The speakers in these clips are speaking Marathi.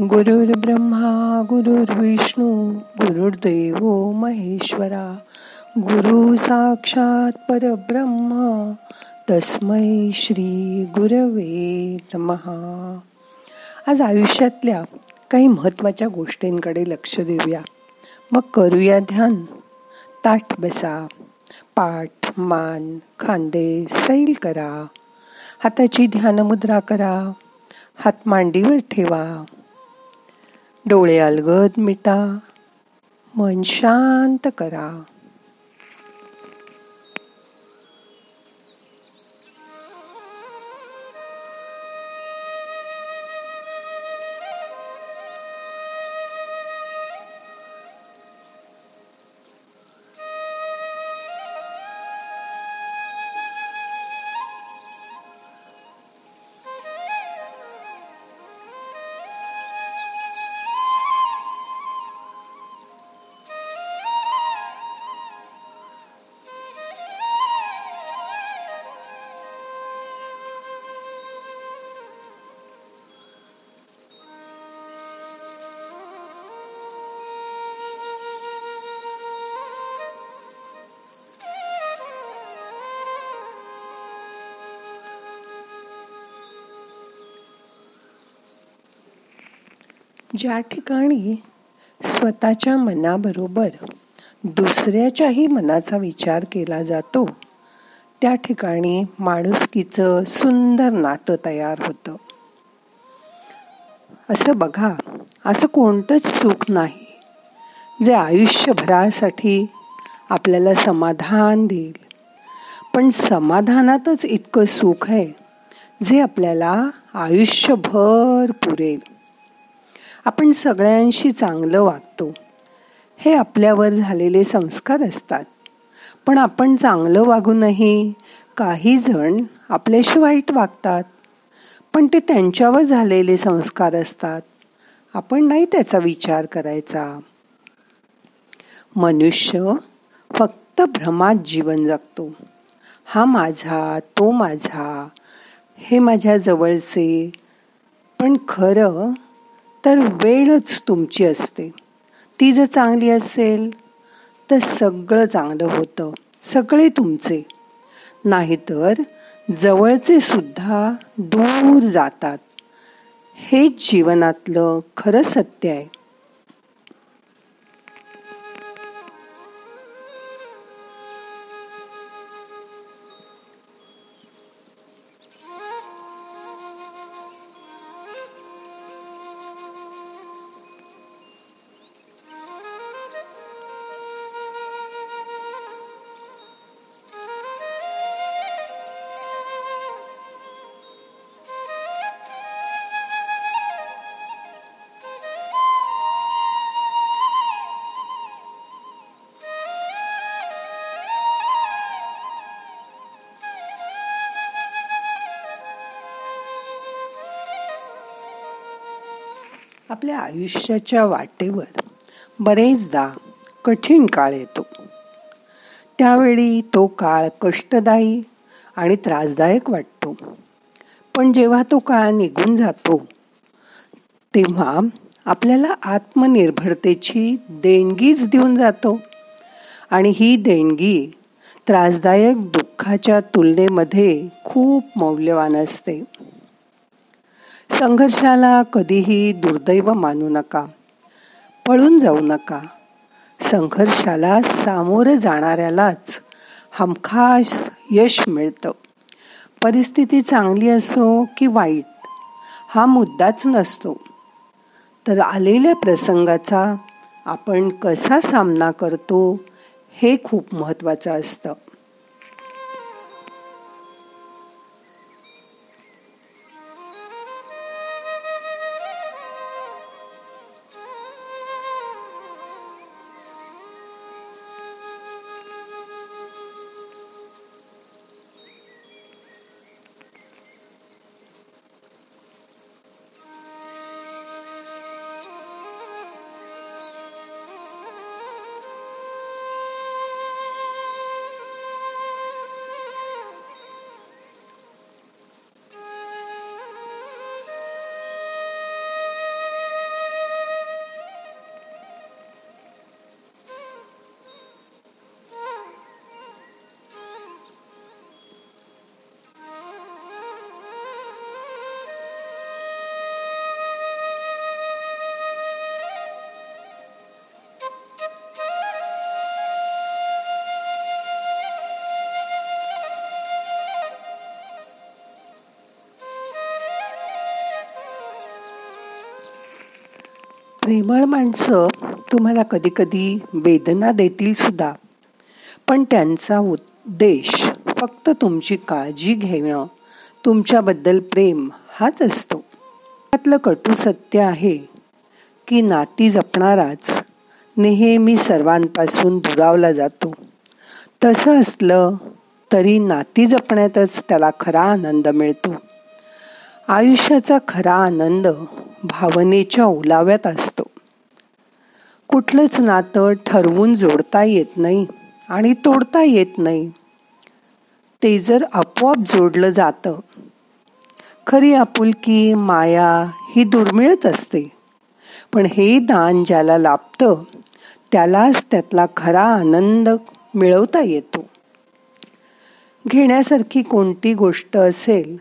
गुरुर् ब्रह्मा गुरुर्विष्णू गुरुर्देव महेश्वरा गुरु साक्षात परब्रह्मा तस्मै श्री गुरवे नमहा आज आयुष्यातल्या काही महत्त्वाच्या गोष्टींकडे लक्ष देऊया. मग करूया ध्यान. ताठ बसा. पाठ मान खांदे सैल करा. हाताची ध्यानमुद्रा करा. हात मांडीवर ठेवा. डोळे अलगद मिटा. मन शांत करा. ज्या ठिकाणी स्वतःच्या मनाबरोबर दुसऱ्याच्याही मनाचा विचार केला जातो त्या ठिकाणी माणुसकीचं सुंदर नातं तयार होतं. असं बघा असं कोणतंच सुख नाही जे आयुष्यभरासाठी आपल्याला समाधान देईल. पण समाधानातच इतकं सुख आहे जे आपल्याला आयुष्यभर पुरेल. आपण सगळ्यांशी चांगलं वागतो. हे आपल्यावर झालेले संस्कार असतात. पण आपण चांगलं वागूनही काही जण आपल्याशी वाईट वागतात. पण ते त्यांच्यावर झालेले संस्कार असतात. आपण नाही त्याचा विचार करायचा. मनुष्य फक्त भ्रमात जीवन जगतो. हा माझा तो माझा हे माझ्या जवळचे. पण खरं तर वेळच तुमची असते. ती जर चांगली असेल तर सगळं चांगलं होतं. सगळे तुमचे. नाहीतर जवळचे सुद्धा दूर जातात. हेच जीवनातलं खरं सत्य आहे. आपल्या आयुष्याच्या वाटेवर बरेचदा कठीण काळ येतो. त्यावेळी तो काळ कष्टदायी आणि त्रासदायक वाटतो. पण जेव्हा तो काळ निघून जातो तेव्हा आपल्याला आत्मनिर्भरतेची देणगीच देऊन जातो. आणि ही देणगी त्रासदायक दुःखाच्या तुलनेमध्ये खूप मौल्यवान असते. संघर्षाला कधीही दुर्दैव मानू नका. पळून जाऊ नका. संघर्षाला सामोरं जाणाऱ्यालाच हमखास यश मिळतं. परिस्थिती चांगली असो की वाईट हा मुद्दाच नसतो. तर आलेल्या प्रसंगाचा आपण कसा सामना करतो हे खूप महत्त्वाचं असतं. प्रेमळ माणसं तुम्हाला कधीकधी वेदना देतील सुद्धा. पण त्यांचा उद्देश फक्त तुमची काळजी घेणं तुमच्याबद्दल प्रेम हाच असतो. त्यातलं कटू सत्य आहे की नाती जपणाराच नेहमी सर्वांपासून दुरावला जातो. तसं असलं तरी नाती जपण्यातच त्याला खरा आनंद मिळतो. आयुष्याचा खरा आनंद भावनेच्या ओलाव्यात असतो. कुठलंच नातं ठरवून जोडता येत नाही आणि तोडता येत नाही. ते जर आपोआप जोडलं जातं. खरी आपुलकी माया ही दुर्मिळच असते. पण हे दान ज्याला लाभतं त्यालाच त्यातला खरा आनंद मिळवता येतो. घेण्यासारखी कोणती गोष्ट असेल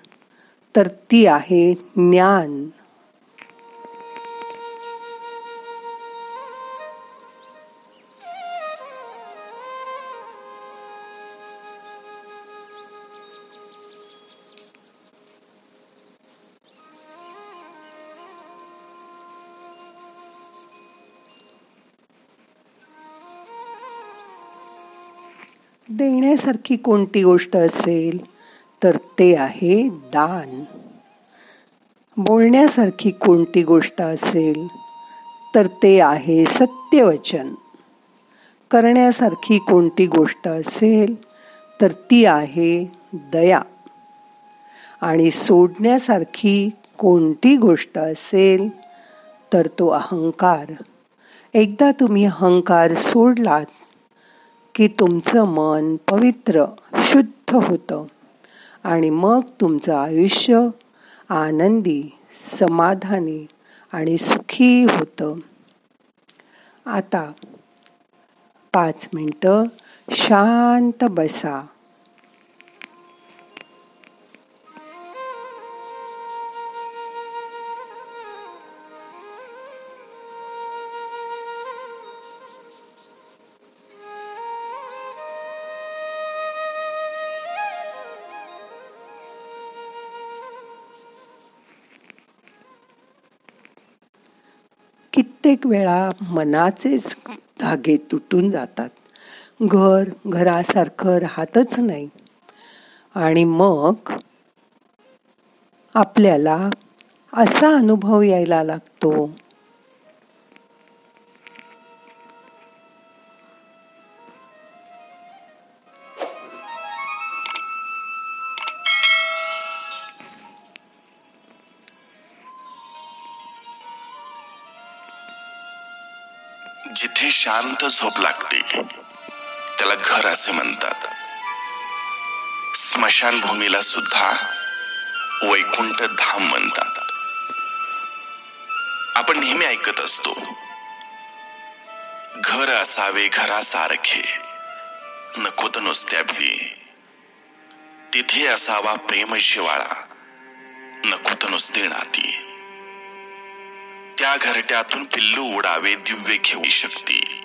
तर ती आहे ज्ञान. देण्यासारखी कोणती गोष्ट असेल तर ते आहे दान. बोलण्यासारखी कोणती गोष्ट असेल तर ते आहे सत्यवचन. करण्यासारखी कोणती गोष्ट असेल तर ती आहे दया. आणि सोडण्यासारखी कोणती गोष्ट असेल तर तो अहंकार. एकदा तुम्ही अहंकार सोडलात की तुमचं मन पवित्र शुद्ध होतं. आणि मग तुमचं आयुष्य आनंदी समाधानी आणि सुखी होतं. आता पाच मिनटं शांत बसा. कित्येक वेळा मनाचेच धागे तुटून जातात. घर घरासारखं राहतच नाही. आणि मग आपल्याला असा अनुभव यायला लागतो जिथे शांत झोप लागते त्याला घर असे म्हणतात. स्मशानभूमीला सुद्धा वैकुंठ धाम म्हणतात. आपण नेहमी ऐकत असतो घर असावे घरासारखे नकोत नुसत्या भी तिथे असावा प्रेम शिवाळा नकोत नुसते नाती. त्या घरट्यातून पिल्लू उडावे दिव्य घेऊ शक्ती.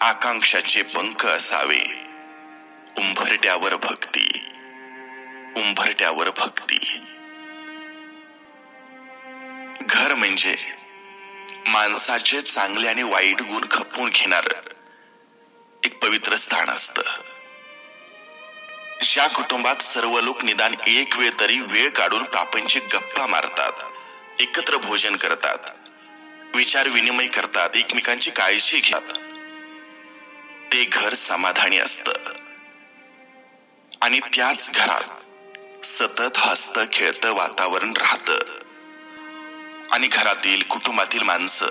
आकांक्षाचे पंख असावे. उंभरट्यावर भक्ती. उंभरट्यावर भक्ती. घर म्हणजे माणसाचे चांगले आणि वाईट गुण खपवून घेणार एक पवित्र स्थान असत. ज्या कुटुंबात सर्व लोक निदान एक वेळ तरी वेळ काढून प्रापंचिक गप्पा मारतात एकत्र भोजन करतात. विचार विनिमय करतात. एकमेकांची काळजी घेतात. ते घर समाधानी असत. आणि त्याच घरात सतत हसत खेळत वातावरण राहत. आणि घरातील कुटुंबातील माणसं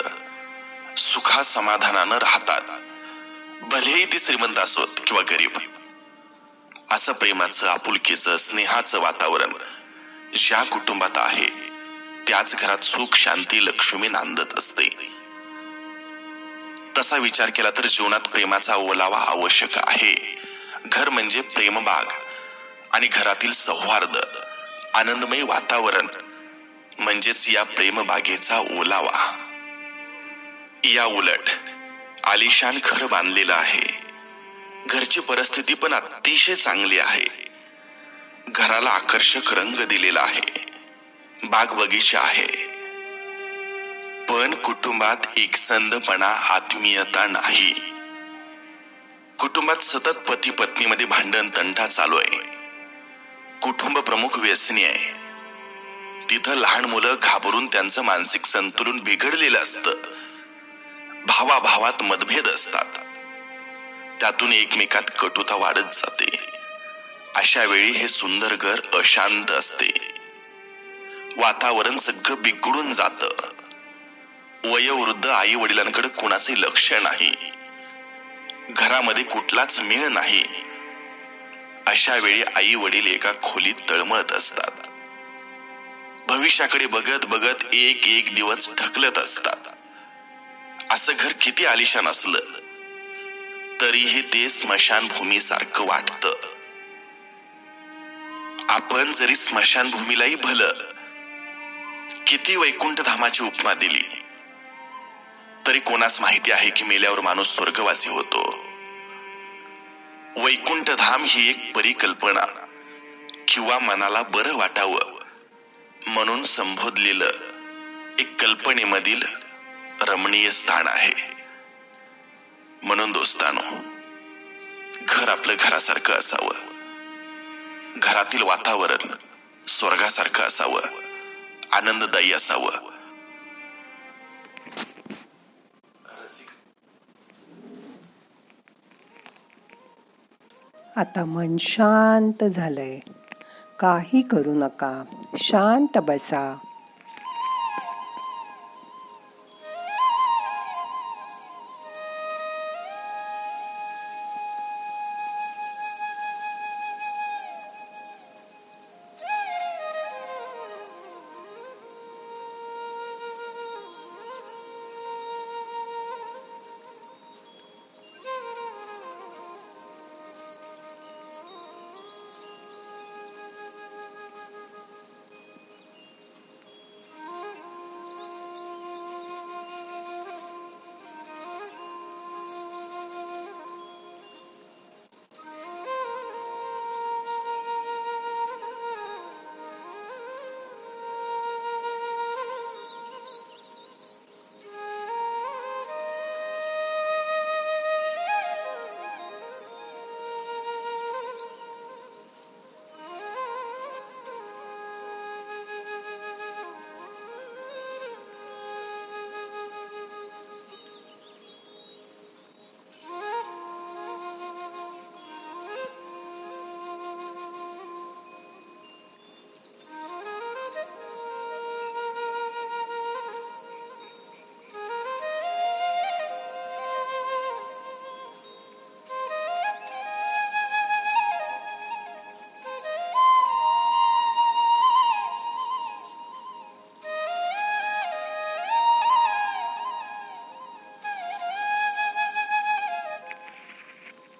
सुखा समाधानानं राहतात. भलेही ती श्रीमंत असोत किंवा गरीब. असं प्रेमाचं आपुलकीचं स्नेहाचं वातावरण ज्या कुटुंबात आहे त्याच घरात सुख शांती लक्ष्मी नांदत असते. तसा विचार केला तर जीवनात प्रेमाचा ओलावा आवश्यक आहे. घर म्हणजे प्रेमबाग आणि घरातील सौहार्द आनंदमय वातावरण म्हणजेच या प्रेमबागेचा ओलावा. या उलट आलिशान घर बांधलेलं आहे. घरची परिस्थिती पण अतिशय चांगली आहे. घराला आकर्षक रंग दिलेला आहे. बाग बगीचा आहे. पण कुटुंबात एकसंधपणा आत्मीयता नाही. कुटुंबात सतत पती पत्नीमध्ये भांडण तंटा चालू आहे. कुटुंब प्रमुख व्यसनी आहे. तिथं लहान मुलं घाबरून त्यांचं मानसिक संतुलन बिघडलेलं असतं. भावाभावात मतभेद असतात. त्यातून एकमेकात कटुता वाढत जाते. अशा वेळी हे सुंदर घर अशांत असते. वातावरण सगळं बिघडून जात. वयोवृद्ध आई वडिलांकडे कुणाचे लक्ष नाही. घरामध्ये कुठलाच मेळ नाही. अशा वेळी आई वडील एका खोलीत तळमळत असतात. भविष्याकडे बघत बघत एक एक दिवस ढकलत असतात. असं घर किती आलिशान असलं तरीही ते स्मशानभूमी सारखं वाटत. आपण जरी स्मशानभूमीलाही भलं किती वैकुंठ धामाची उपमा दिली. तरी कोणास माहिती आहे की मेल्यावर माणूस स्वर्गवासी होतो? वैकुंठ धाम ही एक परिकल्पना किंवा मनाला बरं वाटावं म्हणून संबोधलेलं एक कल्पनेमधील रमणीय स्थान आहे. म्हणून दोस्तानो घर आपलं घरासारखं असावं. घरातील वातावरण स्वर्गासारखं असावं. आनंददायी असावं. आता मन शांत झालंय. काही करू नका. शांत बसा.